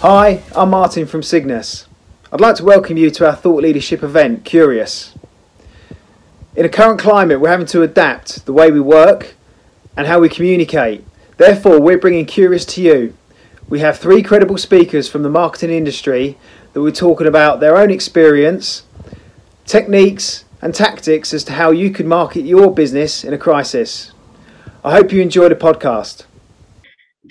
Hi, I'm Martin from Cygnus. I'd like to welcome you to our thought leadership event, Curious. In a current climate, we're having to adapt the way we work and how we communicate. Therefore, we're bringing Curious to you. We have three credible speakers from the marketing industry that we're talking about their own experience, techniques, and tactics as to how you can market your business in a crisis. I hope you enjoy the podcast.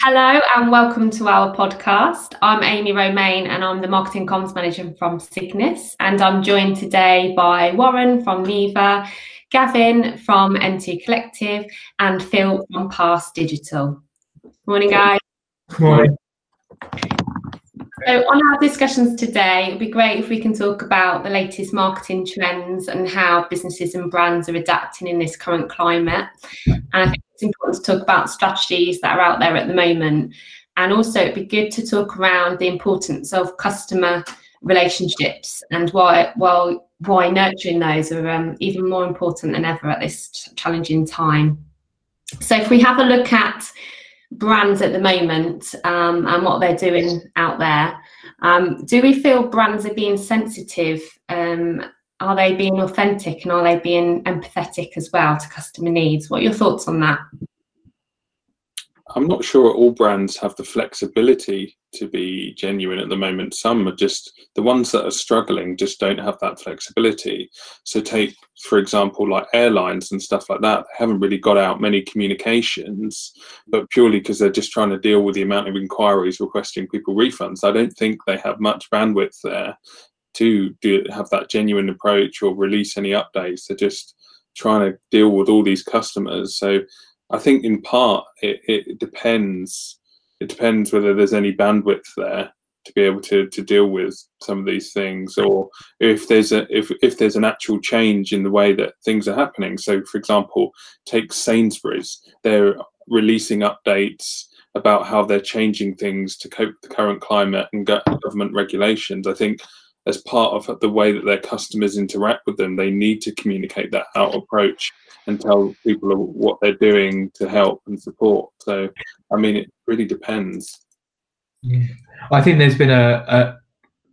Hello and welcome to our podcast. I'm Amy Romaine and I'm the Marketing Comms Manager from Cygnus. And I'm joined today by Warren from Neva, Gavin from NT Collective, and Phil from Pass Digital. Morning, guys. Morning. So, on our discussions today, it'd be great if we can talk about the latest marketing trends and how businesses and brands are adapting in this current climate. And I think it's important to talk about strategies that are out there at the moment. And also, it'd be good to talk around the importance of customer relationships and why, why, why nurturing those are um, even more important than ever at this challenging time. So, if we have a look at brands at the moment um, and what they're doing out there. Um, do we feel brands are being sensitive? Um, are they being authentic and are they being empathetic as well to customer needs? What are your thoughts on that? I'm not sure all brands have the flexibility to be genuine at the moment. Some are just the ones that are struggling just don't have that flexibility. So take, for example, like airlines and stuff like that. They haven't really got out many communications, but purely because they're just trying to deal with the amount of inquiries requesting people refunds. I don't think they have much bandwidth there to do have that genuine approach or release any updates. They're just trying to deal with all these customers. So I think in part it, it depends. It depends whether there's any bandwidth there to be able to, to deal with some of these things, or if there's a if if there's an actual change in the way that things are happening. So, for example, take Sainsbury's. They're releasing updates about how they're changing things to cope with the current climate and government regulations. I think as part of the way that their customers interact with them, they need to communicate that out approach and tell people what they're doing to help and support. So, I mean, it really depends. Yeah. I think there's been a, a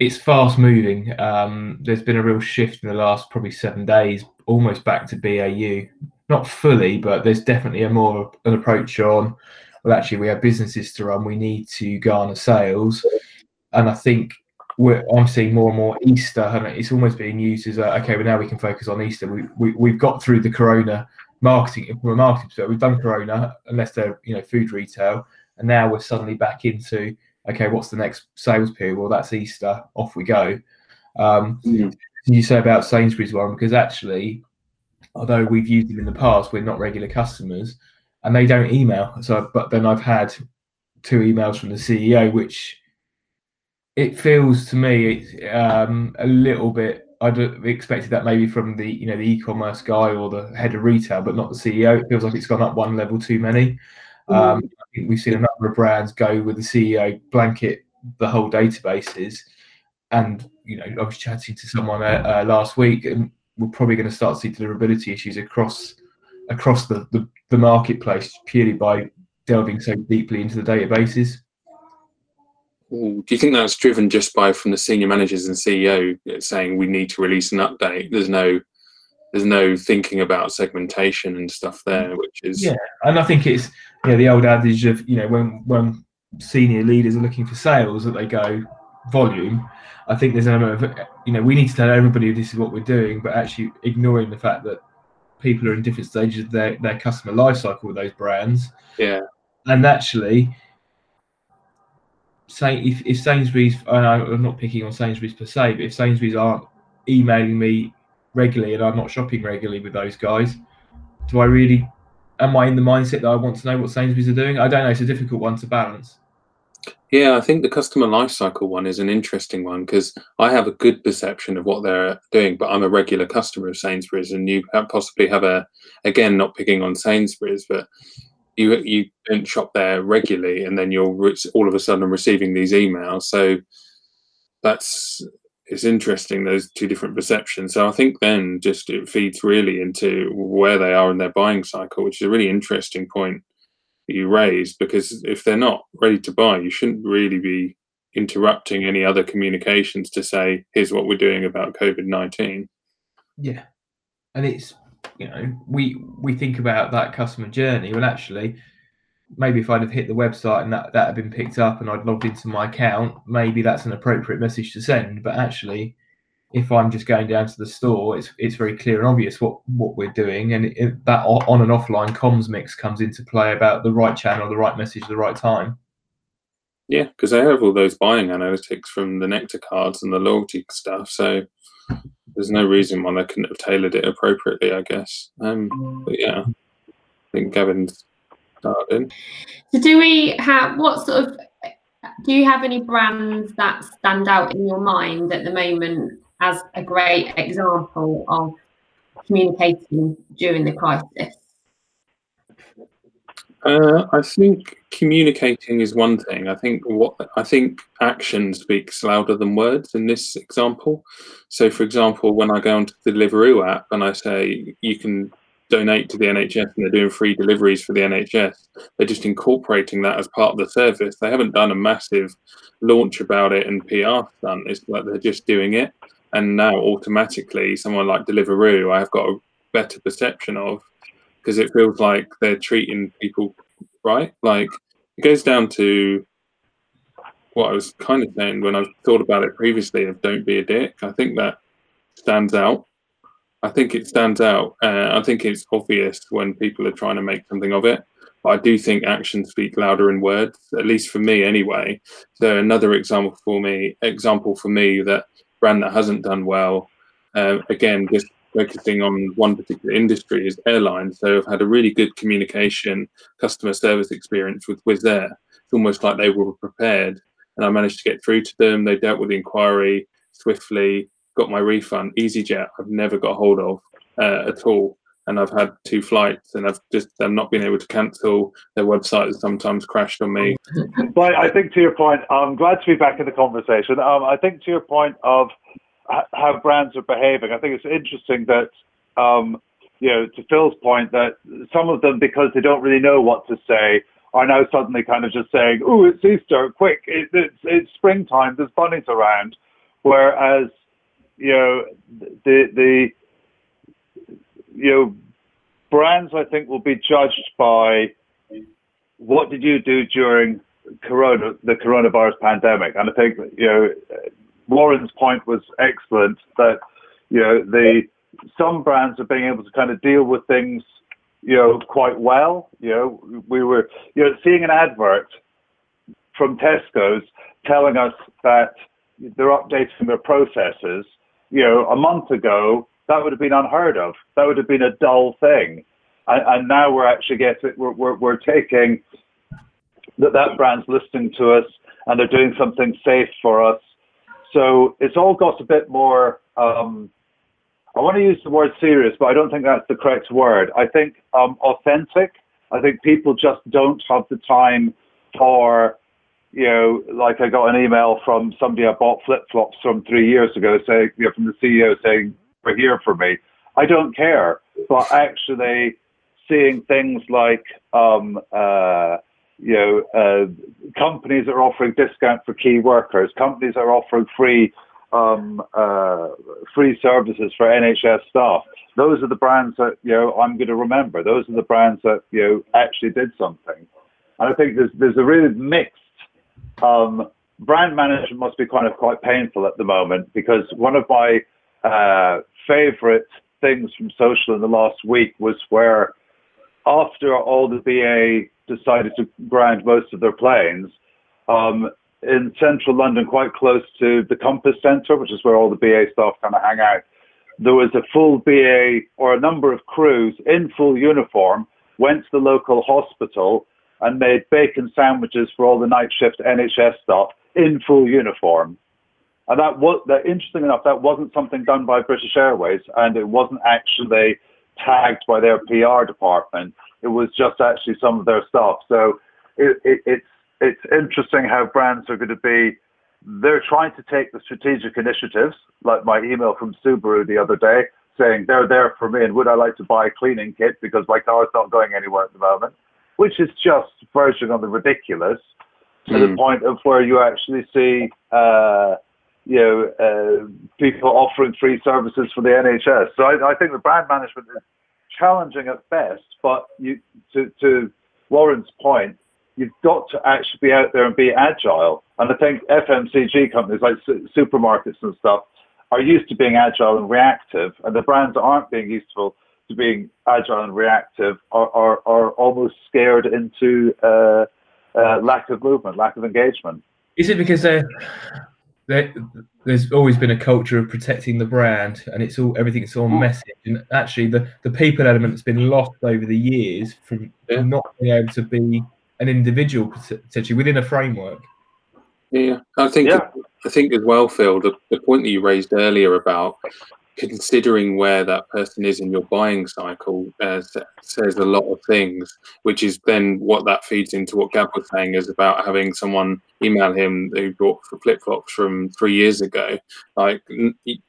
it's fast moving. Um, there's been a real shift in the last probably seven days, almost back to BAU. Not fully, but there's definitely a more an approach on. Well, actually, we have businesses to run. We need to garner sales, and I think we're, I'm seeing more and more Easter, and it's almost being used as a, okay, well now we can focus on Easter. We, we we've got through the Corona marketing from a marketing perspective. We've done Corona, unless they're you know food retail, and now we're suddenly back into okay, what's the next sales period? Well, that's Easter. Off we go. Um, mm-hmm. You say about Sainsbury's one because actually, although we've used them in the past, we're not regular customers, and they don't email. So, but then I've had two emails from the CEO, which it feels to me um, a little bit. I'd expected that maybe from the you know the e-commerce guy or the head of retail, but not the CEO. It feels like it's gone up one level too many. Mm-hmm. Um, I think we've seen a number of brands go with the CEO blanket the whole databases, and you know I was chatting to someone uh, uh, last week, and we're probably going to start to see deliverability issues across across the, the, the marketplace purely by delving so deeply into the databases. Mm, do you think that's driven just by from the senior managers and CEO saying we need to release an update? There's no there's no thinking about segmentation and stuff mm. there, which is yeah. And I think it's you know the old adage of you know when when senior leaders are looking for sales that they go volume. I think there's an element of you know we need to tell everybody this is what we're doing, but actually ignoring the fact that people are in different stages of their, their customer life cycle with those brands. Yeah. And actually, say if, if Sainsbury's, I'm not picking on Sainsbury's per se, but if Sainsbury's aren't emailing me regularly and I'm not shopping regularly with those guys, do I really? Am I in the mindset that I want to know what Sainsbury's are doing? I don't know. It's a difficult one to balance. Yeah, I think the customer lifecycle one is an interesting one because I have a good perception of what they're doing, but I'm a regular customer of Sainsbury's, and you possibly have a, again, not picking on Sainsbury's, but you you don't shop there regularly, and then you're all of a sudden receiving these emails. So that's it's interesting those two different perceptions. So I think then just it feeds really into where they are in their buying cycle, which is a really interesting point you raised. Because if they're not ready to buy, you shouldn't really be interrupting any other communications to say, here's what we're doing about COVID 19. Yeah. And it's, you know, we we think about that customer journey. Well, actually, maybe if I'd have hit the website and that, that had been picked up and I'd logged into my account, maybe that's an appropriate message to send. But actually, if I'm just going down to the store, it's it's very clear and obvious what what we're doing, and it, that on and offline comms mix comes into play about the right channel, the right message, the right time. Yeah, because they have all those buying analytics from the Nectar cards and the loyalty stuff, so there's no reason why they couldn't have tailored it appropriately, I guess. Um, but yeah, I think Gavin's started. So, do we have what sort of? Do you have any brands that stand out in your mind at the moment as a great example of communicating during the crisis? Uh, I think communicating is one thing. I think what I think action speaks louder than words in this example. So, for example, when I go onto the Deliveroo app and I say you can donate to the NHS and they're doing free deliveries for the NHS, they're just incorporating that as part of the service. They haven't done a massive launch about it and PR done. It's like they're just doing it and now automatically someone like Deliveroo, I've got a better perception of because it feels like they're treating people right. Like it goes down to what I was kind of saying when I thought about it previously of don't be a dick. I think that stands out. I think it stands out. Uh, I think it's obvious when people are trying to make something of it. But I do think actions speak louder than words, at least for me anyway. So another example for me, example for me that brand that hasn't done well, uh, again, just focusing on one particular industry is airlines. So I've had a really good communication customer service experience with Wizz Air. It's almost like they were prepared and I managed to get through to them. They dealt with the inquiry swiftly, got my refund. EasyJet, I've never got hold of uh, at all. And I've had two flights and I've just I've not been able to cancel. Their website has sometimes crashed on me. But I think to your point, I'm glad to be back in the conversation. Um, I think to your point of how brands are behaving, I think it's interesting that, um, you know, to Phil's point, that some of them, because they don't really know what to say, are now suddenly kind of just saying, "Oh, it's Easter! Quick! It, it's it's springtime. There's bunnies around." Whereas, you know, the the you know, brands I think will be judged by what did you do during corona the coronavirus pandemic, and I think you know Warren's point was excellent that you know the some brands are being able to kind of deal with things you know quite well. You know we were you know seeing an advert from Tesco's telling us that they're updating their processes. You know a month ago that would have been unheard of. That would have been a dull thing. And, and now we're actually getting, we're, we're, we're taking that that brand's listening to us and they're doing something safe for us. So it's all got a bit more, um, I want to use the word serious, but I don't think that's the correct word. I think um, authentic. I think people just don't have the time for, you know, like I got an email from somebody I bought flip flops from three years ago saying, you know, from the CEO saying, for here for me. I don't care. But actually, seeing things like um, uh, you know uh, companies are offering discount for key workers, companies are offering free um, uh, free services for NHS staff. Those are the brands that you know I'm going to remember. Those are the brands that you know actually did something. And I think there's there's a really mixed um, brand management must be kind of quite painful at the moment because one of my uh, favorite things from social in the last week was where after all the BA decided to ground most of their planes, um, in central London, quite close to the Compass Centre, which is where all the BA staff kind of hang out, there was a full BA or a number of crews in full uniform went to the local hospital and made bacon sandwiches for all the night shift NHS staff in full uniform. And that was that interesting enough, that wasn't something done by British Airways, and it wasn't actually tagged by their PR department. It was just actually some of their staff. So it, it, it's it's interesting how brands are going to be. They're trying to take the strategic initiatives, like my email from Subaru the other day, saying they're there for me and would I like to buy a cleaning kit because my car is not going anywhere at the moment, which is just verging on the ridiculous. to the point of where you actually see, uh, you know, uh, people offering free services for the NHS. So I, I think the brand management is challenging at best, but you, to, to Warren's point, you've got to actually be out there and be agile. And I think FMCG companies like su- supermarkets and stuff are used to being agile and reactive, and the brands that aren't being useful to being agile and reactive are, are, are almost scared into uh, uh, lack of movement, lack of engagement. Is it because they're, they're, there's always been a culture of protecting the brand, and it's all everything's on hmm. message, and actually the, the people element has been lost over the years from, Yeah. not being able to be an individual potentially within a framework. Yeah, I think Yeah. I think as well, Phil, the, the point that you raised earlier about considering where that person is in your buying cycle uh, says a lot of things, which is then what that feeds into what Gav was saying is about having someone email him who bought flip flops from three years ago. Like,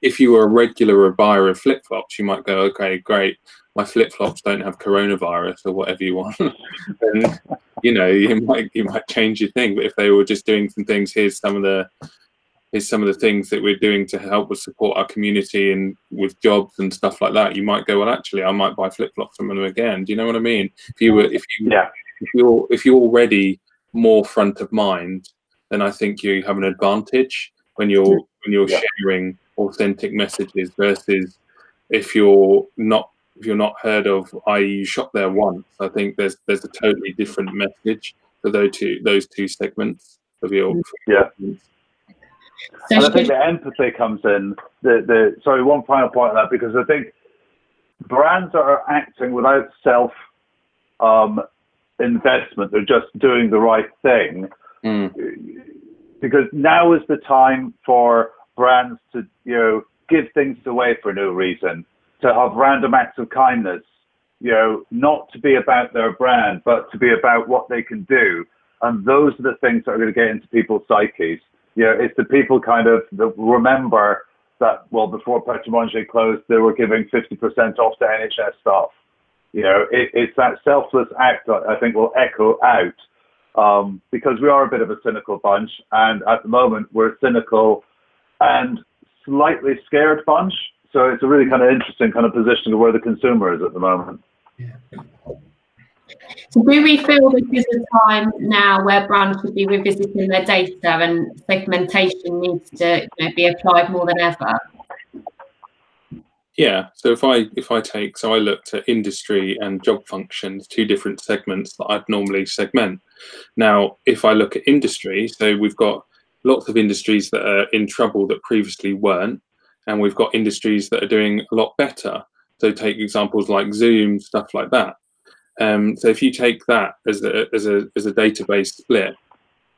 if you were a regular buyer of flip flops, you might go, okay, great. My flip flops don't have coronavirus or whatever you want. and you know, you might you might change your thing. But if they were just doing some things, here's some of the here's some of the things that we're doing to help us support our community and with jobs and stuff like that. You might go, well, actually, I might buy flip flops from them again. Do you know what I mean? If you were, if you, Yeah. if you're, if you're already more front of mind, then I think you have an advantage when you're when you're Yeah. sharing authentic messages versus if you're not if you're not heard of, i.e., you shop there once. I think there's there's a totally different message for those two those two segments of your. Yeah. So and I think the empathy comes in. The, the sorry, one final point on that because I think brands that are acting without self um, investment, they're just doing the right thing. Mm. Because now is the time for brands to you know give things away for no reason, to have random acts of kindness. You know, not to be about their brand, but to be about what they can do. And those are the things that are going to get into people's psyches. You know, it's the people kind of remember that, well, before Manger closed, they were giving 50% off to NHS staff. You know, it, it's that selfless act that I think will echo out um, because we are a bit of a cynical bunch. And at the moment, we're a cynical and slightly scared bunch. So it's a really kind of interesting kind of position of where the consumer is at the moment. So do we feel this is a time now where brands should be revisiting their data and segmentation needs to you know, be applied more than ever? Yeah. So if I if I take so I looked at industry and job functions, two different segments that I'd normally segment. Now, if I look at industry, so we've got lots of industries that are in trouble that previously weren't, and we've got industries that are doing a lot better. So take examples like Zoom, stuff like that. Um, so if you take that as a as a as a database split,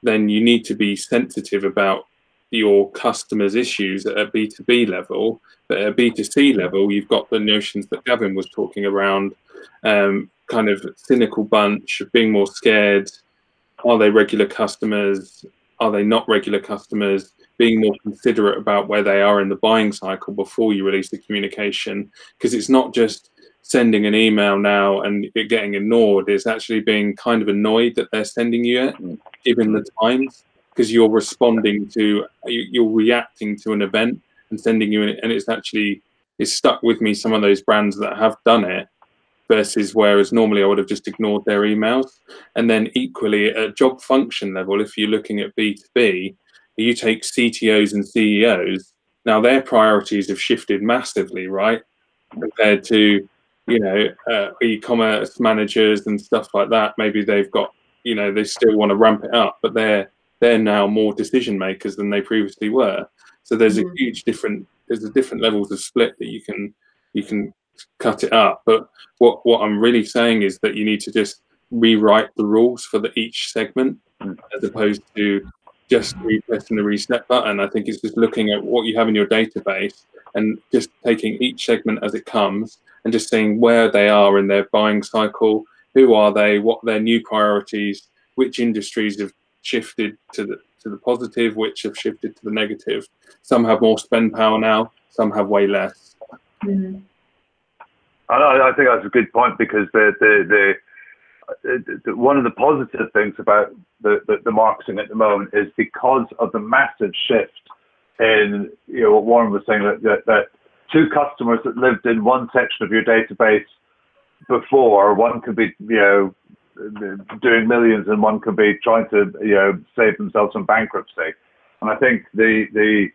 then you need to be sensitive about your customers' issues at a B2B level, but at a B2C level, you've got the notions that Gavin was talking around, um, kind of cynical bunch, being more scared. Are they regular customers? Are they not regular customers? Being more considerate about where they are in the buying cycle before you release the communication, because it's not just sending an email now and it getting ignored. is actually being kind of annoyed that they're sending you it, mm. given the times because you're responding to you're reacting to an event and sending you an, and it's actually it's stuck with me some of those brands that have done it versus whereas normally I would have just ignored their emails and then equally at job function level if you're looking at B2B you take CTOs and CEOs now their priorities have shifted massively right compared to you know uh, e-commerce managers and stuff like that maybe they've got you know they still want to ramp it up but they're they're now more decision makers than they previously were. So there's Mhm. a huge different there's a different levels of split that you can you can cut it up. But what what I'm really saying is that you need to just rewrite the rules for the each segment as opposed to just pressing the reset button. I think it's just looking at what you have in your database and just taking each segment as it comes and just seeing where they are in their buying cycle, who are they, what their new priorities, which industries have shifted to the to the positive, which have shifted to the negative. Some have more spend power now, some have way less. Mm. I, I think that's a good point because the, the, the one of the positive things about the, the, the, marketing at the moment is because of the massive shift in, you know, what Warren was saying that, that, that two customers that lived in one section of your database before, one could be, you know, doing millions and one could be trying to, you know, save themselves from bankruptcy. And I think the, the,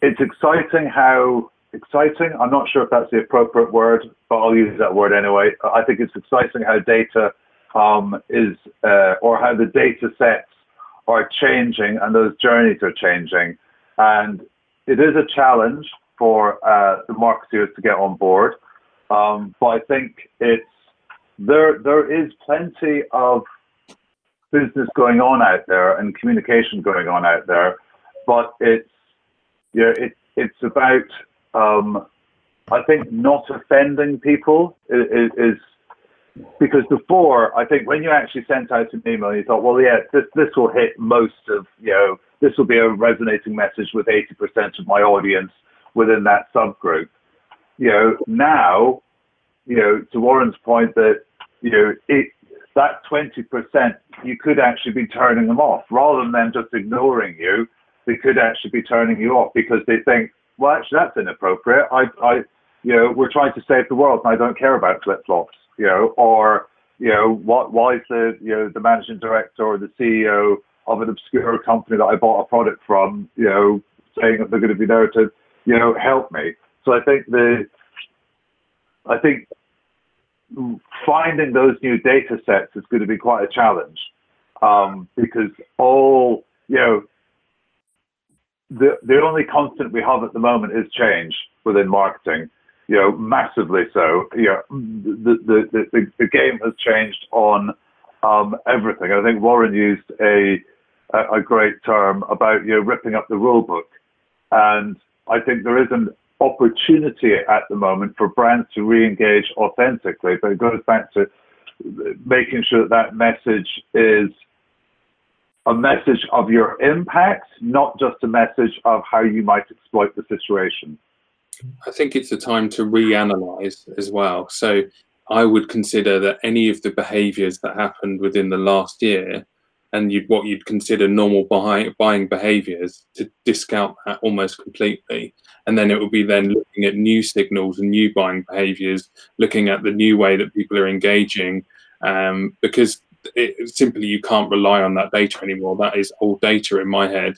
it's exciting how exciting. I'm not sure if that's the appropriate word, but I'll use that word anyway. I think it's exciting how data um, is, uh, or how the data sets are changing and those journeys are changing. And it is a challenge for uh, the marketeers to get on board. Um, but I think it's there. There is plenty of business going on out there and communication going on out there, but it's yeah, it, it's about um, I think not offending people is, because before I think when you actually sent out an email, you thought, well, yeah, this this will hit most of you know this will be a resonating message with 80% of my audience within that subgroup. You know now, you know to Warren's point that you know it that 20% you could actually be turning them off rather than them just ignoring you. They could actually be turning you off because they think, well, actually, that's inappropriate. I, I, you know, we're trying to save the world, and I don't care about flip flops, you know, or you know, what, why is the, you know, the managing director or the CEO of an obscure company that I bought a product from, you know, saying that they're going to be there to, you know, help me. So I think the, I think finding those new data sets is going to be quite a challenge um, because all, you know, the the only constant we have at the moment is change within marketing. You know, massively so. You know, the the the, the game has changed on um, everything. I think Warren used a a great term about you know ripping up the rule book, and I think there is an opportunity at the moment for brands to re-engage authentically. But it goes back to making sure that that message is a message of your impact, not just a message of how you might exploit the situation. I think it's a time to reanalyze as well. So I would consider that any of the behaviors that happened within the last year and you'd, what you'd consider normal buy, buying behaviors to discount that almost completely. And then it would be then looking at new signals and new buying behaviors, looking at the new way that people are engaging. Um, because it, simply you can't rely on that data anymore. That is old data in my head,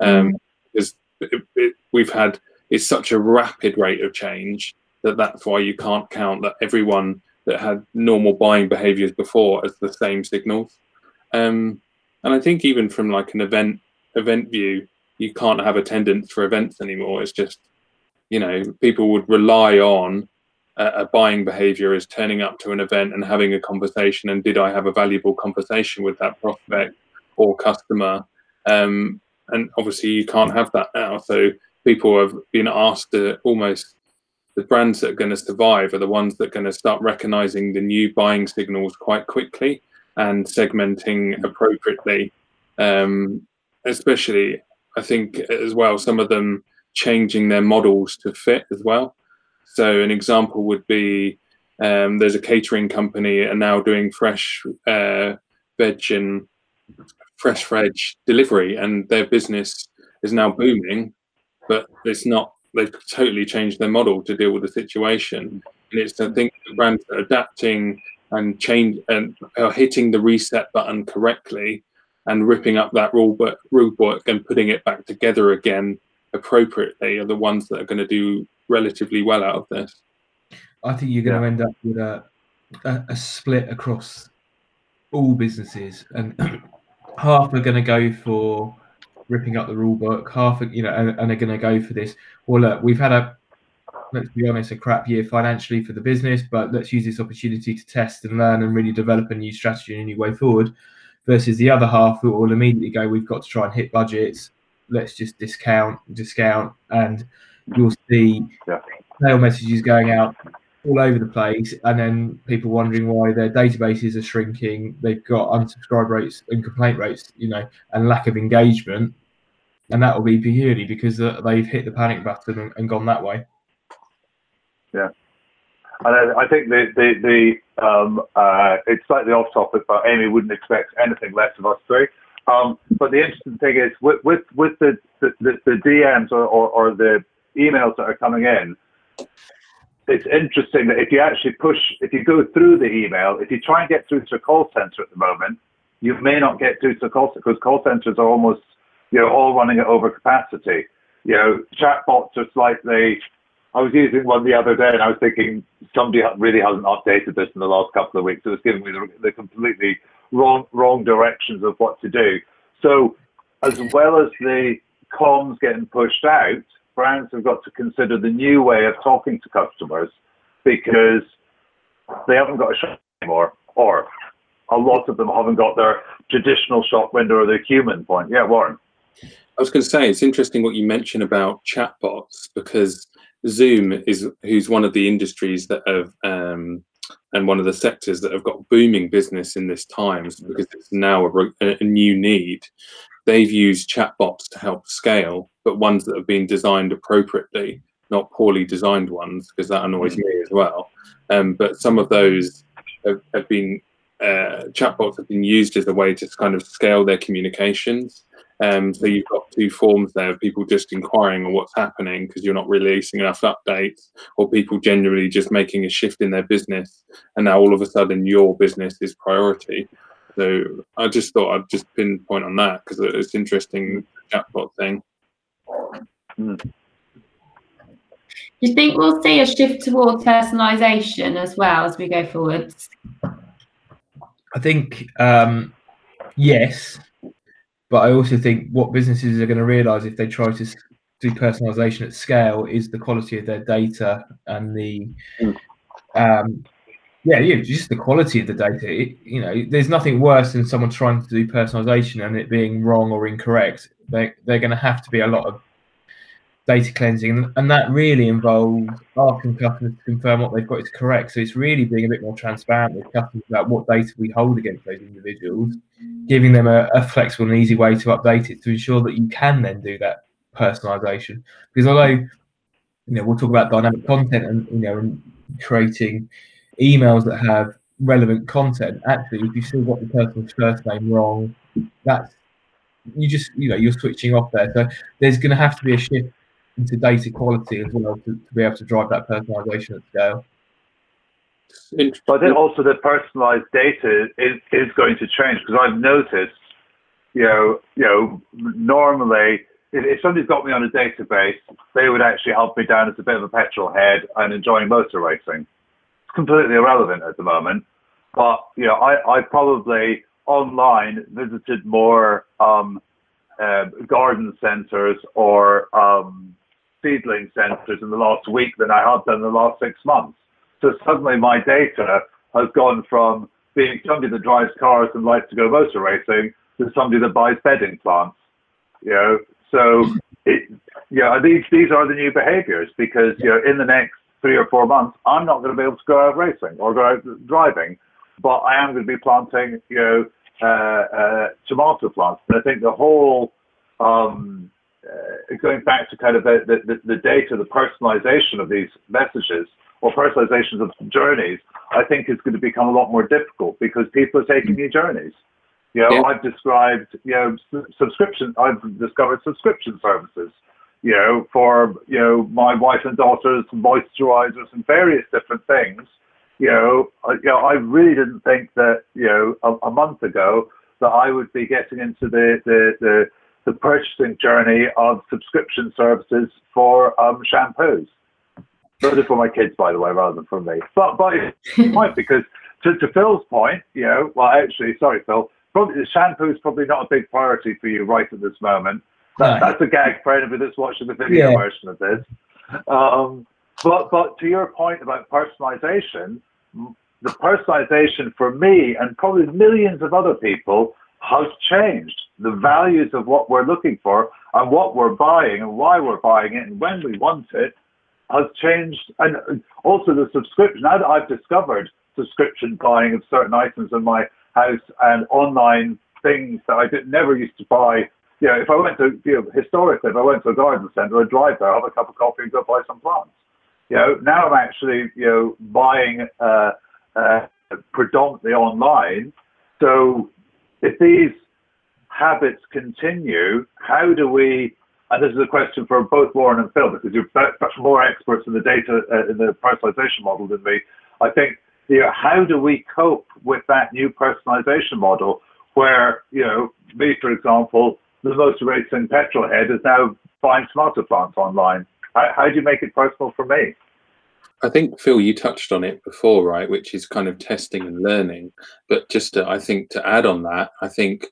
um, mm. because it, it, we've had it's such a rapid rate of change that that's why you can't count that everyone that had normal buying behaviors before as the same signals. Um, and I think even from like an event event view, you can't have attendance for events anymore. It's just you know people would rely on a buying behavior is turning up to an event and having a conversation and did i have a valuable conversation with that prospect or customer um, and obviously you can't have that now so people have been asked to almost the brands that are going to survive are the ones that are going to start recognizing the new buying signals quite quickly and segmenting appropriately. Um, especially i think as well some of them changing their models to fit as well. So an example would be um, there's a catering company and now doing fresh uh, veg and fresh veg delivery, and their business is now booming, but it's not. They've totally changed their model to deal with the situation, and it's I think the brands are adapting and change and are hitting the reset button correctly and ripping up that rule book, rule book and putting it back together again appropriately are the ones that are going to do relatively well out of this. I think you're going to end up with a, a, a split across all businesses, and half are going to go for ripping up the rule book, half, you know, and, and are going to go for this. Well, look, we've had a let's be honest, a crap year financially for the business, but let's use this opportunity to test and learn and really develop a new strategy and a new way forward. Versus the other half who will immediately go, we've got to try and hit budgets. Let's just discount, discount, and you'll see yeah. mail messages going out all over the place, and then people wondering why their databases are shrinking. They've got unsubscribe rates and complaint rates, you know, and lack of engagement, and that will be purely because uh, they've hit the panic button and, gone that way. Yeah, And I, I think the the, the um, uh, it's slightly off topic, but Amy wouldn't expect anything less of us three. Um, but the interesting thing is with with, with the, the, the, DMs or, or, or the emails that are coming in, it's interesting that if you actually push, if you go through the email, if you try and get through to a call center at the moment, you may not get through to a call center because call centers are almost, you know, all running at over capacity. You know, chatbots are slightly. I was using one the other day and I was thinking somebody really hasn't updated this in the last couple of weeks. It was giving me the, the completely wrong wrong directions of what to do. So, as well as the comms getting pushed out, brands have got to consider the new way of talking to customers because they haven't got a shop anymore, or a lot of them haven't got their traditional shop window or their human point. Yeah, Warren. I was going to say it's interesting what you mentioned about chatbots because Zoom is who's one of the industries that have um, and one of the sectors that have got booming business in this times because it's now a, a new need they've used chatbots to help scale, but ones that have been designed appropriately, not poorly designed ones, because that annoys me as well. Um, but some of those have, have been uh, chatbots have been used as a way to kind of scale their communications. Um, so you've got two forms there of people just inquiring on what's happening because you're not releasing enough updates, or people generally just making a shift in their business, and now all of a sudden your business is priority. So I just thought I'd just pinpoint on that because it's interesting chatbot thing. Do you think we'll see a shift towards personalisation as well as we go forwards? I think um, yes, but I also think what businesses are going to realise if they try to do personalisation at scale is the quality of their data and the um, yeah, yeah, just the quality of the data. It, you know, there's nothing worse than someone trying to do personalization and it being wrong or incorrect. They they're going to have to be a lot of data cleansing, and that really involves asking customers to confirm what they've got is correct. So it's really being a bit more transparent with customers about what data we hold against those individuals, giving them a, a flexible and easy way to update it to ensure that you can then do that personalization. Because although you know we'll talk about dynamic content and you know and creating emails that have relevant content, actually, if you still got the person's first name wrong, that's you just you know you're switching off there. So there's going to have to be a shift into data quality as well to, to be able to drive that personalization at scale. But then also the personalized data is, is going to change because I've noticed, you know, you know, normally if, if somebody's got me on a database, they would actually help me down as a bit of a petrol head and enjoying motor racing It's completely irrelevant at the moment. But you know, I, I probably online visited more um, uh, garden centres or um, seedling centres in the last week than I have done in the last six months. So suddenly my data has gone from being somebody that drives cars and likes to go motor racing to somebody that buys bedding plants. You know, so it, these these are the new behaviours because you know in the next three or four months, I'm not going to be able to go out racing or go out driving, but I am going to be planting, you know, uh, uh, tomato plants. And I think the whole um, uh, going back to kind of the, the, the data, the personalization of these messages or personalizations of journeys, I think is going to become a lot more difficult because people are taking new journeys. You know, yeah. I've described, you know, subscription, I've discovered subscription services you know, for, you know, my wife and daughter's moisturizers and various different things, you know, I, you know, I really didn't think that, you know, a, a month ago that I would be getting into the, the, the, the purchasing journey of subscription services for um, shampoos. Those are for my kids, by the way, rather than for me. But, but point, because to, to Phil's point, you know, well, actually, sorry, Phil, probably the shampoo is probably not a big priority for you right at this moment. That, that's a gag for anybody that's watching the video yeah. version of this. Um, but but to your point about personalization, the personalization for me and probably millions of other people has changed. The values of what we're looking for and what we're buying and why we're buying it and when we want it has changed. And uh, also the subscription. Now that I've discovered subscription buying of certain items in my house and online things that I did, never used to buy you know, if I went to, you know, historically, if I went to a garden centre, I'd drive there, have a cup of coffee and go buy some plants. You know, now I'm actually, you know, buying uh, uh, predominantly online. So if these habits continue, how do we? And this is a question for both Warren and Phil because you're much more experts in the data uh, in the personalization model than me. I think, you know, how do we cope with that new personalization model where, you know, me, for example, the most racing petrol head is now buying tomato plants online. How, do you make it personal for me? I think Phil, you touched on it before, right? Which is kind of testing and learning. But just to, I think to add on that, I think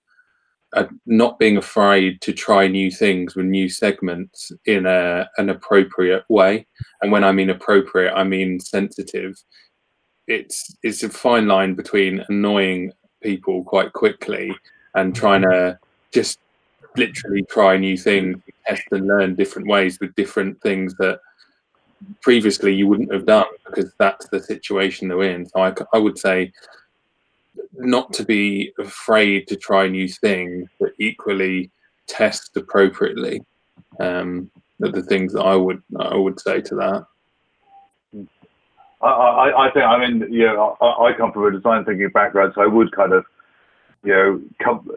uh, not being afraid to try new things with new segments in a, an appropriate way. And when I mean appropriate, I mean sensitive. It's it's a fine line between annoying people quite quickly and trying to just literally try new things, test and learn different ways with different things that previously you wouldn't have done because that's the situation they're in. So I, I would say not to be afraid to try new things, but equally test appropriately. Um, are the things that I would I would say to that. I, I, I think I mean know I, I come from a design thinking background, so I would kind of you know come,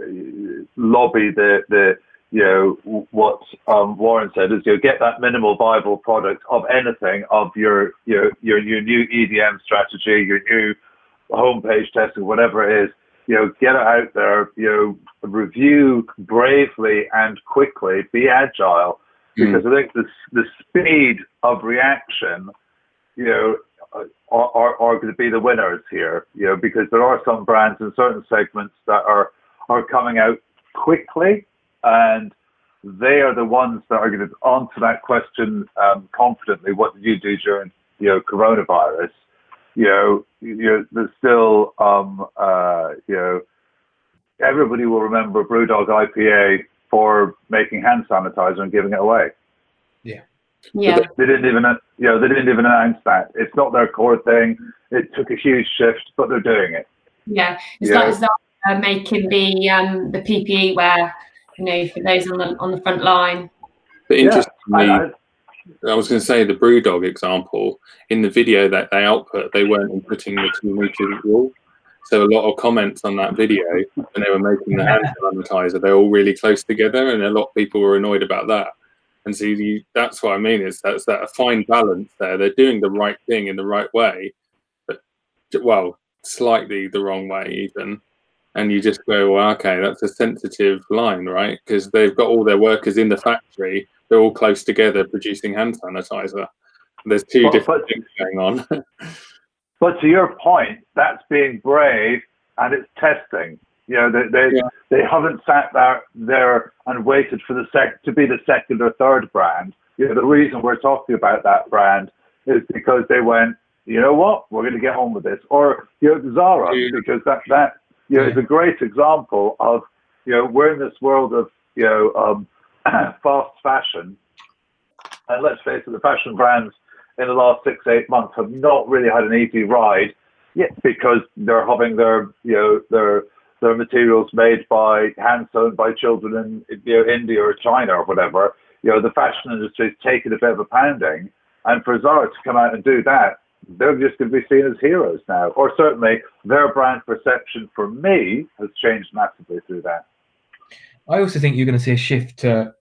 lobby the the you know what um, Warren said is you know, get that minimal viable product of anything of your your your, your new EDM strategy, your new homepage testing, whatever it is. You know, get it out there. You know, review bravely and quickly. Be agile hmm. because mm. I think the the speed of reaction, you know, are, are, are going to be the winners here. You know, because there are some brands in certain segments that are are coming out quickly and they are the ones that are going to answer that question um, confidently. What did you do during you know coronavirus? You know, you know there's still um, uh, you know everybody will remember BrewDog IPA for making hand sanitizer and giving it away. Yeah. Yeah. They, they, didn't even, you know, they didn't even announce that. It's not their core thing. It took a huge shift, but they're doing it. Yeah, it's like, it's like uh, making the um, the PPE wear, you know, for those on the on the front line. But interestingly, yeah, I, I, was going to say the BrewDog example in the video that they output, they weren't putting the two meter rule. So a lot of comments on that video when they were making the hand sanitizer, they're all really close together, and a lot of people were annoyed about that. And so you, that's what I mean is that's that a fine balance there. They're doing the right thing in the right way, but well, slightly the wrong way even and you just go, well, okay, that's a sensitive line, right? Because they've got all their workers in the factory, they're all close together producing hand sanitizer. There's two but, different but, things going on. but to your point, that's being brave and it's testing. You know, they they, yeah. they haven't sat there there and waited for the sec to be the second or third brand. You know, the reason we're talking about that brand is because they went, you know what, we're going to get on with this, or you know, Zara, because that that you know, yeah. it's a great example of, you know, we're in this world of, you know, um, fast fashion. And let's face it, the fashion brands in the last six, eight months have not really had an easy ride yet because they're having their, you know, their, their materials made by hand sewn by children in you know, India or China or whatever. You know, the fashion industry has taken a bit of a pounding. And for Zara to come out and do that they're just going to be seen as heroes now. Or certainly their brand perception for me has changed massively through that. I also think you're going to see a shift to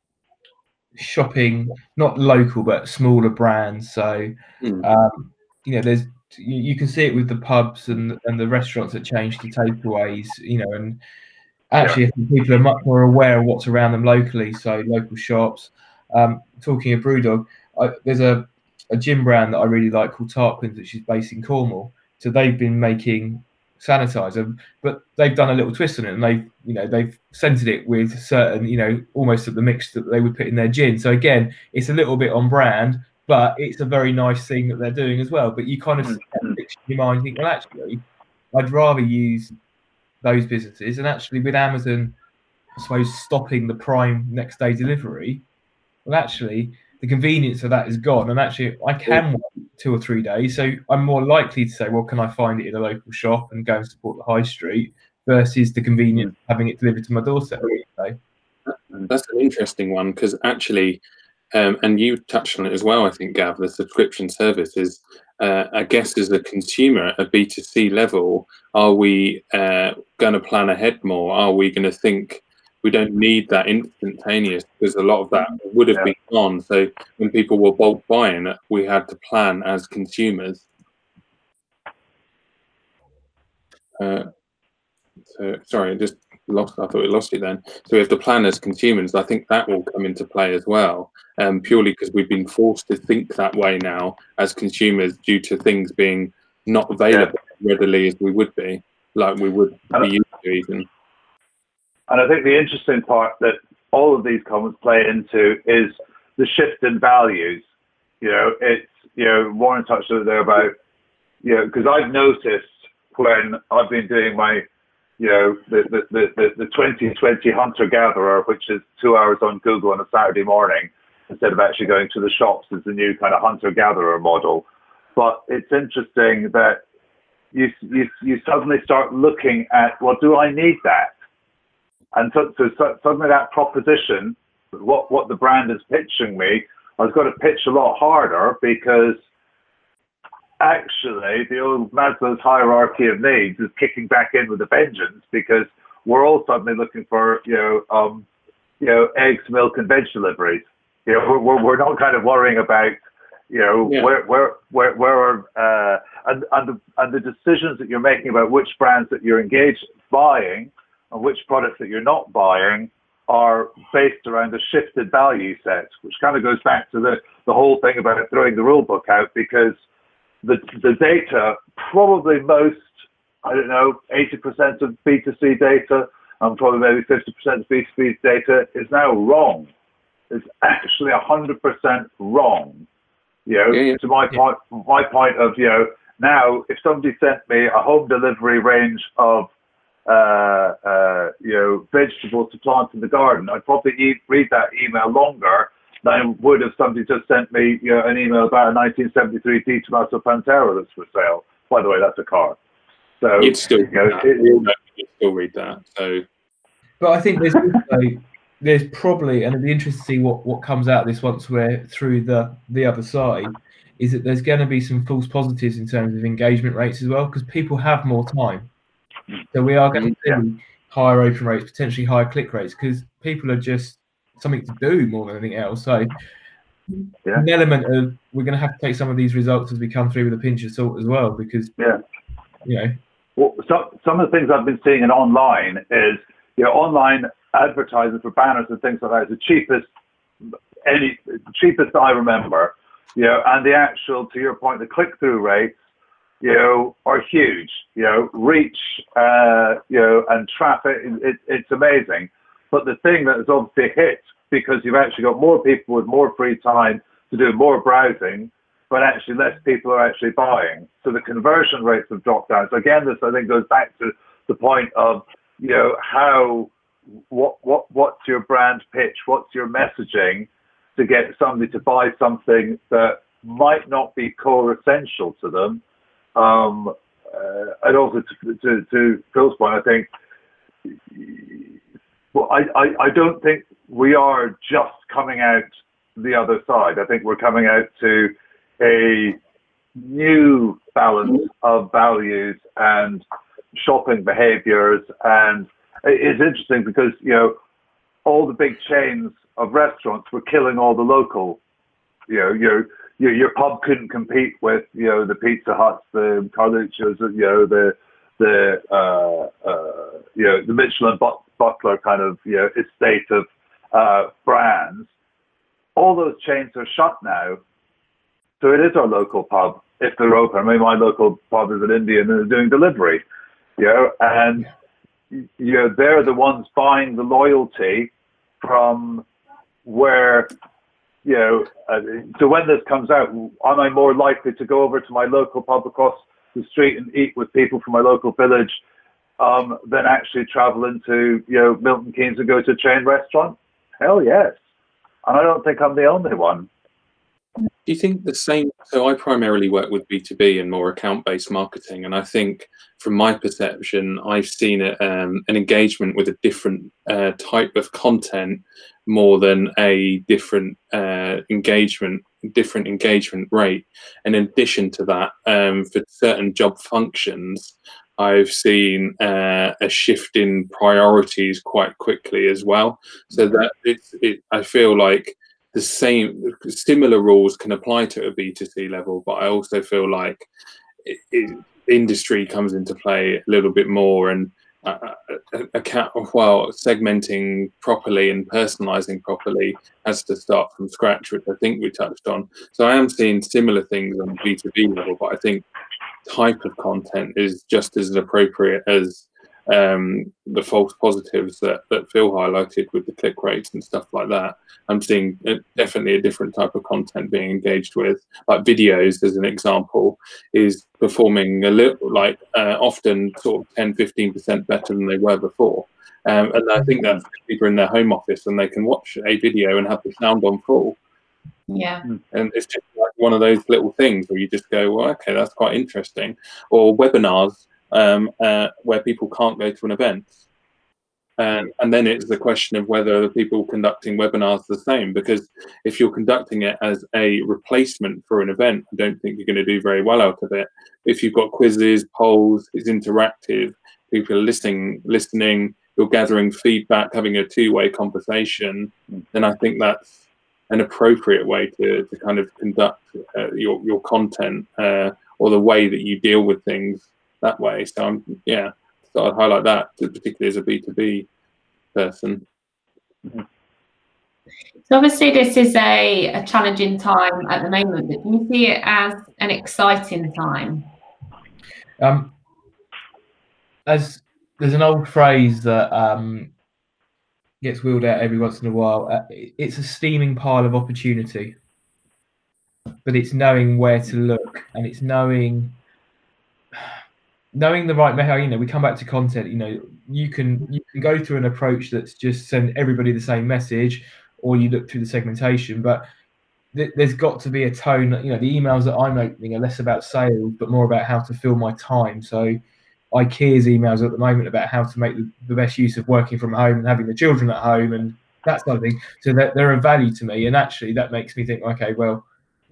shopping, not local, but smaller brands. So, mm. um, you know, there's you, you, can see it with the pubs and and the restaurants that change to takeaways. You know, and actually, yeah. people are much more aware of what's around them locally. So, local shops. Um, talking of BrewDog, I, there's a a gym brand that I really like called Tarquin's, which is based in Cornwall. So they've been making sanitizer, but they've done a little twist on it, and they've you know they've scented it with certain you know almost at the mix that they would put in their gin. So again, it's a little bit on brand, but it's a very nice thing that they're doing as well. But you kind of mm-hmm. in your mind think, well, actually, I'd rather use those businesses, and actually with Amazon, I suppose stopping the Prime next day delivery, well, actually the convenience of that is gone. And actually, I can wait two or three days. So I'm more likely to say, well, can I find it in a local shop and go and support the high street versus the convenience of having it delivered to my doorstep. That's an interesting one because actually, um, and you touched on it as well. I think Gav, the subscription service is, uh, I guess, as a consumer at a B two C level, are we uh, going to plan ahead more? Are we going to think we don't need that instantaneous because a lot of that would have yeah. been gone. So when people were bulk buying, we had to plan as consumers. Uh, so sorry, I just lost. I thought we lost you then. So we have to plan as consumers. I think that will come into play as well, um, purely because we've been forced to think that way now as consumers due to things being not available yeah. readily as we would be, like we would be used to even. And I think the interesting part that all of these comments play into is the shift in values. You know, it's, you know, Warren touched on there about, you know, because I've noticed when I've been doing my, you know, the, the, the, the 2020 hunter gatherer, which is two hours on Google on a Saturday morning, instead of actually going to the shops is the new kind of hunter gatherer model. But it's interesting that you, you, you suddenly start looking at, well, do I need that? And so, so, suddenly that proposition, what, what the brand is pitching me, I've got to pitch a lot harder because actually the old Maslow's hierarchy of needs is kicking back in with a vengeance because we're all suddenly looking for, you know, um, you know, eggs, milk, and veg deliveries. You know, we're, we're not kind of worrying about, you know, yeah. where, where, where, where, uh, and, and, the, and the decisions that you're making about which brands that you're engaged buying and which products that you're not buying are based around a shifted value set, which kind of goes back to the, the whole thing about throwing the rule book out because the, the data, probably most, I don't know, 80% of B2C data and probably maybe 50% of B2B data is now wrong. It's actually 100% wrong. You know, yeah, yeah. to my point, my point of, you know, now if somebody sent me a home delivery range of uh, uh, you know, vegetables to plant in the garden, I'd probably eat, read that email longer than I would if somebody just sent me you know, an email about a 1973 De Tomaso Pantera that's for sale. By the way, that's a car. So you'd still, you know, it, you'd still read that. So, but I think there's also, there's probably, and it'd be interesting to see what what comes out of this once we're through the the other side. Is that there's going to be some false positives in terms of engagement rates as well because people have more time hmm. so we are going to hmm, see higher open rates, potentially higher click rates, because people are just something to do more than anything else. So yeah. an element of we're going to have to take some of these results as we come through with a pinch of salt as well, because yeah, you know. Well, so, some of the things I've been seeing in online is you know online advertising for banners and things like that is the cheapest any cheapest I remember. You know, and the actual, to your point, the click through rates you know, are huge. You know, reach, uh, you know, and traffic. It, it's amazing. But the thing that is obviously a hit because you've actually got more people with more free time to do more browsing, but actually less people are actually buying. So the conversion rates have dropped down. So again, this I think goes back to the point of you know how what what what's your brand pitch? What's your messaging to get somebody to buy something that might not be core essential to them, um, uh, and also to, to, to Phil's point, I think, well, I, I, I don't think we are just coming out the other side. I think we're coming out to a new balance of values and shopping behaviors. And it's interesting because, you know, all the big chains of restaurants were killing all the local, you know, you your, your pub couldn't compete with you know the Pizza Huts, the Carluccio's, you know the the uh, uh, you know the Michelin but- Butler kind of you know estate of uh, brands. All those chains are shut now, so it is our local pub if they're open. I mean, my local pub is an Indian and they're doing delivery, you know, and you know they're the ones buying the loyalty from where you know, uh, so when this comes out, am I more likely to go over to my local pub across the street and eat with people from my local village um, than actually travel into, you know, Milton Keynes and go to a chain restaurant? Hell yes. And I don't think I'm the only one. Do you think the same? So I primarily work with B2B and more account-based marketing, and I think from my perception, I've seen it, um, an engagement with a different uh, type of content more than a different uh, engagement, different engagement rate. And in addition to that, um, for certain job functions, I've seen uh, a shift in priorities quite quickly as well. So that it's, it, I feel like the same similar rules can apply to a B2C level, but I also feel like it, it, industry comes into play a little bit more and uh, account while segmenting properly and personalizing properly has to start from scratch, which I think we touched on. So I am seeing similar things on B2B level, but I think type of content is just as appropriate as um, the false positives that, that Phil highlighted with the click rates and stuff like that. I'm seeing a, definitely a different type of content being engaged with. Like videos, as an example, is performing a little like uh, often sort of 10, 15% better than they were before. Um, and I think that's people in their home office and they can watch a video and have the sound on full. Yeah. And it's just like one of those little things where you just go, well, okay, that's quite interesting. Or webinars um, uh, where people can't go to an event. And, and then it's the question of whether the people conducting webinars are the same, because if you're conducting it as a replacement for an event, I don't think you're going to do very well out of it. If you've got quizzes, polls, it's interactive, people are listening, listening, you're gathering feedback, having a two-way conversation, then I think that's an appropriate way to, to kind of conduct uh, your, your content uh, or the way that you deal with things that way. So I'm yeah, so I'd highlight that particularly as a B two B person. So obviously this is a, a challenging time at the moment, but do you see it as an exciting time? Um, as there's an old phrase that um, gets wheeled out every once in a while. Uh, it's a steaming pile of opportunity, but it's knowing where to look and it's knowing knowing the right how you know we come back to content you know you can you can go through an approach that's just send everybody the same message or you look through the segmentation but th- there's got to be a tone you know the emails that i'm opening are less about sales but more about how to fill my time. So ikea's emails at the moment about how to make the, the best use of working from home and having the children at home and that sort of thing. So that they're a value to me and actually that makes me think okay well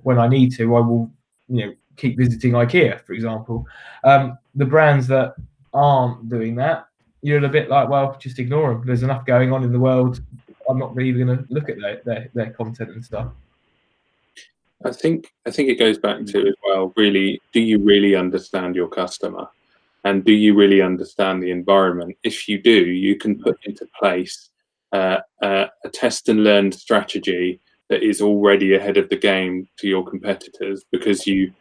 when i need to i will you know keep visiting ikea for example. Um, the brands that aren't doing that, you're a bit like, well, just ignore them. There's enough going on in the world. I'm not really going to look at their, their, their content and stuff. I think I think it goes back to as well. Really, do you really understand your customer, and do you really understand the environment? If you do, you can put into place uh, uh, a test and learn strategy that is already ahead of the game to your competitors because you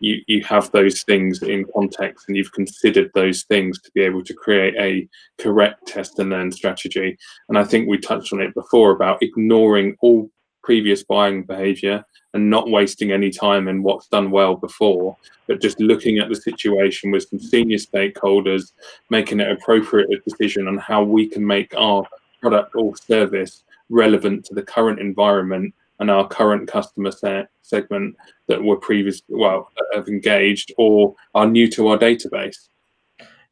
you, you have those things in context and you've considered those things to be able to create a correct test and learn strategy. And I think we touched on it before about ignoring all previous buying behavior and not wasting any time in what's done well before, but just looking at the situation with some senior stakeholders, making an appropriate decision on how we can make our product or service relevant to the current environment and our current customer set segment that were previous well have engaged or are new to our database.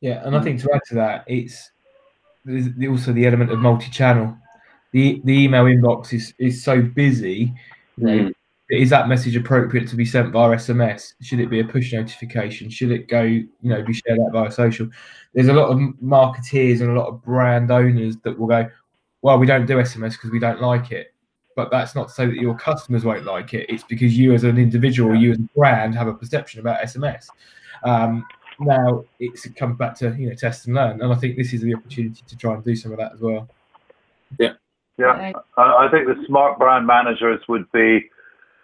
Yeah, and I think to add to that, it's there's also the element of multi-channel. The the email inbox is is so busy. Mm. Is that message appropriate to be sent via SMS? Should it be a push notification? Should it go, you know, be shared out via social? There's a lot of marketeers and a lot of brand owners that will go, well, we don't do SMS because we don't like it but that's not to say that your customers won't like it. It's because you, as an individual, you as a brand, have a perception about SMS. Um, now it's, it comes back to you know test and learn, and I think this is the opportunity to try and do some of that as well. Yeah, yeah. I think the smart brand managers would be,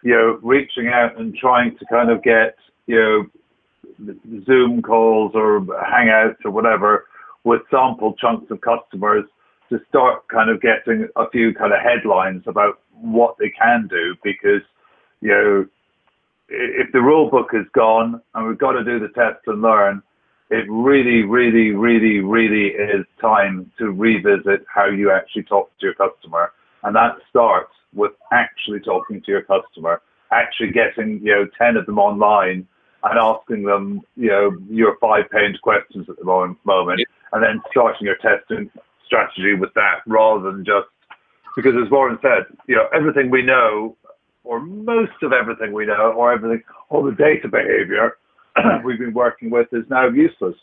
you know, reaching out and trying to kind of get you know Zoom calls or Hangouts or whatever with sample chunks of customers to start kind of getting a few kind of headlines about what they can do because you know if the rule book is gone and we've got to do the test and learn it really really really really is time to revisit how you actually talk to your customer. And that starts with actually talking to your customer actually getting you know ten of them online and asking them you know your five pained questions at the moment, and then starting your testing strategy with that rather than just because as Warren said, you know everything we know or most of everything we know, or everything, all the data behavior we've been working with is now useless.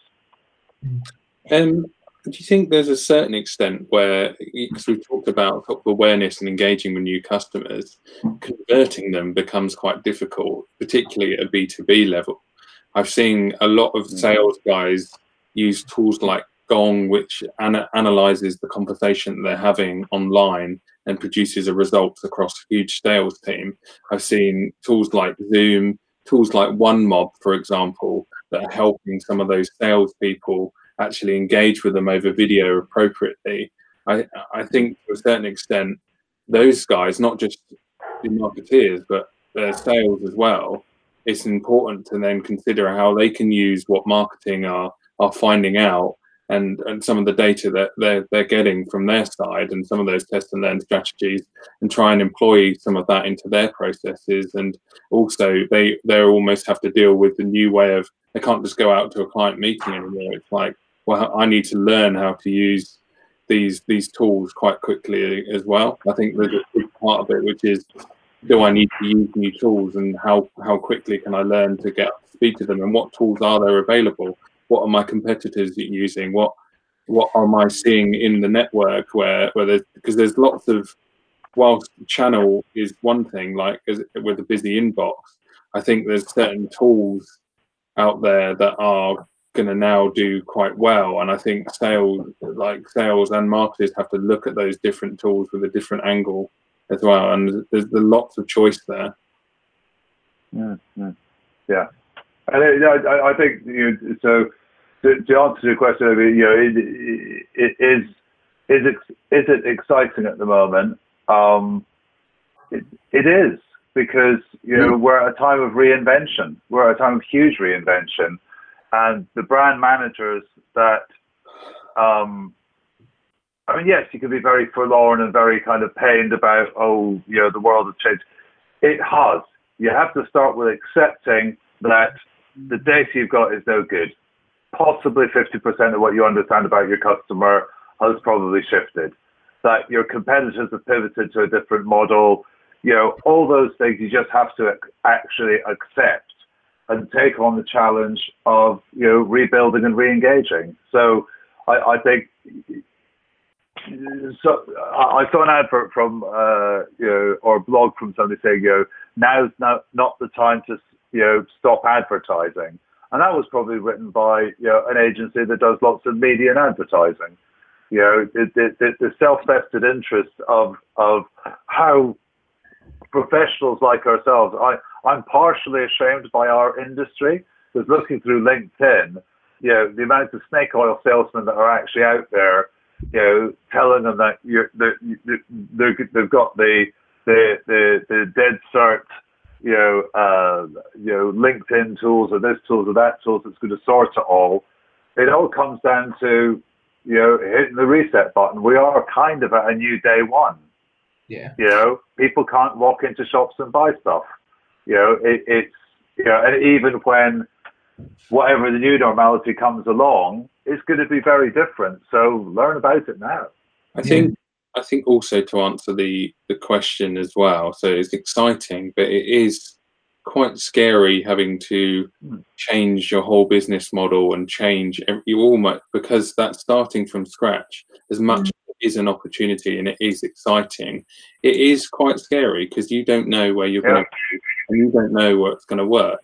Um, do you think there's a certain extent where, because we've talked about awareness and engaging with new customers, converting them becomes quite difficult, particularly at a B2B level? I've seen a lot of mm. sales guys use tools like Gong, which ana- analyzes the conversation they're having online and produces a result across a huge sales team. I've seen tools like Zoom, tools like OneMob, for example, that are helping some of those salespeople actually engage with them over video appropriately. I, I think to a certain extent, those guys, not just the marketeers, but their sales as well, it's important to then consider how they can use what marketing are are finding out and, and some of the data that they're, they're getting from their side and some of those test and learn strategies and try and employ some of that into their processes. And also they they almost have to deal with the new way of they can't just go out to a client meeting anymore. It's like well i need to learn how to use these these tools quite quickly as well. I think there's a big part of it which is do i need to use new tools and how how quickly can i learn to get up to speed to them and what tools are there available what are my competitors using? What what am I seeing in the network where where there's because there's lots of whilst channel is one thing like with a busy inbox, I think there's certain tools out there that are going to now do quite well and i think sales like sales and marketers have to look at those different tools with a different angle as well and there's, there's lots of choice there mm-hmm. yeah and I, I think you know, so to, to answer your question, I mean, you know, it, it, it is is it is it exciting at the moment? Um, it, it is because you know mm. we're at a time of reinvention. We're at a time of huge reinvention, and the brand managers that, um, I mean, yes, you can be very forlorn and very kind of pained about, oh, you know, the world has changed. It has. You have to start with accepting that the data you've got is no good possibly 50% of what you understand about your customer has probably shifted. That your competitors have pivoted to a different model. You know, all those things you just have to actually accept and take on the challenge of, you know, rebuilding and re-engaging. So I, I think so I saw an advert from uh, you know or a blog from somebody saying you know now's not not the time to you know stop advertising and that was probably written by you know an agency that does lots of media and advertising. You know, the, the, the self-vested interest of of how professionals like ourselves. I I'm partially ashamed by our industry because looking through LinkedIn, you know, the amount of snake oil salesmen that are actually out there, you know, telling them that you're they're, they're, they've got the the the, the dead cert you know, uh, you know, LinkedIn tools or this tools or that tools that's going to sort it all. It all comes down to, you know, hitting the reset button. We are kind of at a new day one. Yeah. You know, people can't walk into shops and buy stuff. You know, it, it's, you know, and even when whatever the new normality comes along, it's going to be very different. So learn about it now. I think I think also to answer the the question as well. So it's exciting, but it is quite scary having to hmm. change your whole business model and change you almost because that's starting from scratch. As much mm. is an opportunity and it is exciting, it is quite scary because you don't know where you're yeah. going to and you don't know what's going to work.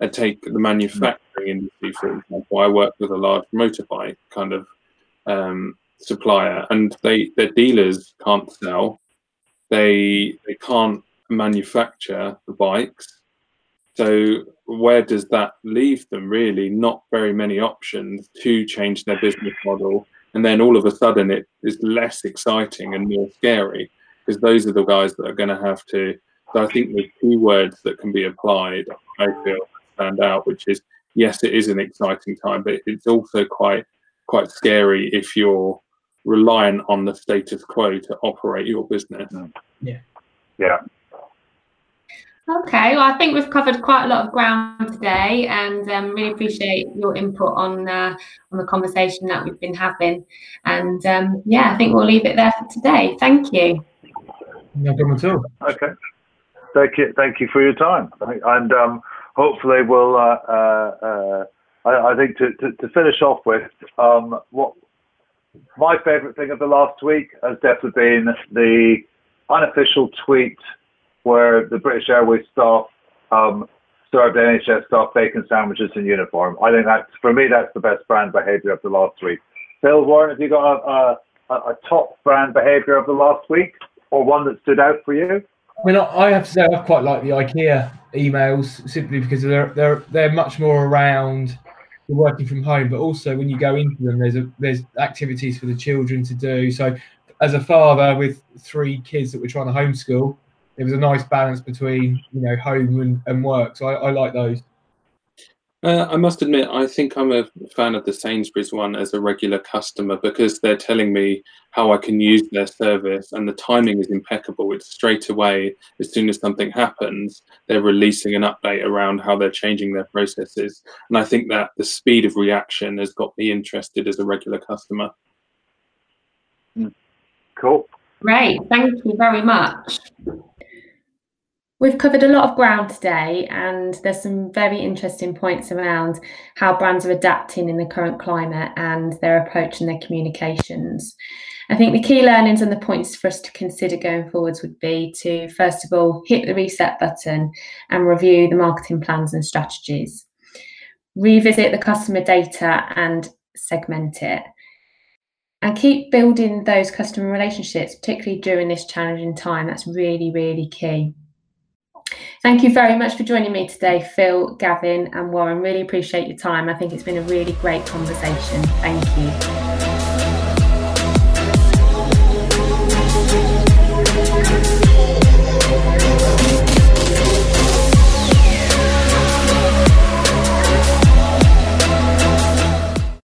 I take the manufacturing industry for example. I work with a large motorbike kind of um, supplier, and they their dealers can't sell. They they can't manufacture the bikes. So where does that leave them? Really, not very many options to change their business model. And then all of a sudden, it is less exciting and more scary because those are the guys that are going to have to. So I think the two words that can be applied, I feel, stand out, which is yes, it is an exciting time, but it's also quite quite scary if you're reliant on the status quo to operate your business. Yeah. Yeah. Okay, well, I think we've covered quite a lot of ground today, and um, really appreciate your input on uh, on the conversation that we've been having. And um, yeah, I think we'll leave it there for today. Thank you. No problem at all. Okay. Thank you. Thank you for your time. And um, hopefully, we'll. Uh, uh, uh, I, I, think to, to, to, finish off with um, what my favourite thing of the last week has definitely been the unofficial tweet where the British Airways staff um, served NHS staff bacon sandwiches in uniform. I think that's, for me, that's the best brand behaviour of the last week. Phil Warren, have you got a, a, a top brand behaviour of the last week or one that stood out for you? I mean, I have to say I quite like the IKEA emails simply because they're they're they're much more around working from home, but also when you go into them, there's a there's activities for the children to do. So, as a father with three kids that we're trying to homeschool, it was a nice balance between you know home and, and work. So I, I like those. Uh, I must admit, I think I'm a fan of the Sainsbury's one as a regular customer because they're telling me how I can use their service and the timing is impeccable. It's straight away, as soon as something happens, they're releasing an update around how they're changing their processes. And I think that the speed of reaction has got me interested as a regular customer. Cool. Great. Thank you very much. We've covered a lot of ground today, and there's some very interesting points around how brands are adapting in the current climate and their approach and their communications. I think the key learnings and the points for us to consider going forwards would be to, first of all, hit the reset button and review the marketing plans and strategies. Revisit the customer data and segment it. And keep building those customer relationships, particularly during this challenging time. That's really, really key. Thank you very much for joining me today, Phil, Gavin, and Warren. Really appreciate your time. I think it's been a really great conversation. Thank you.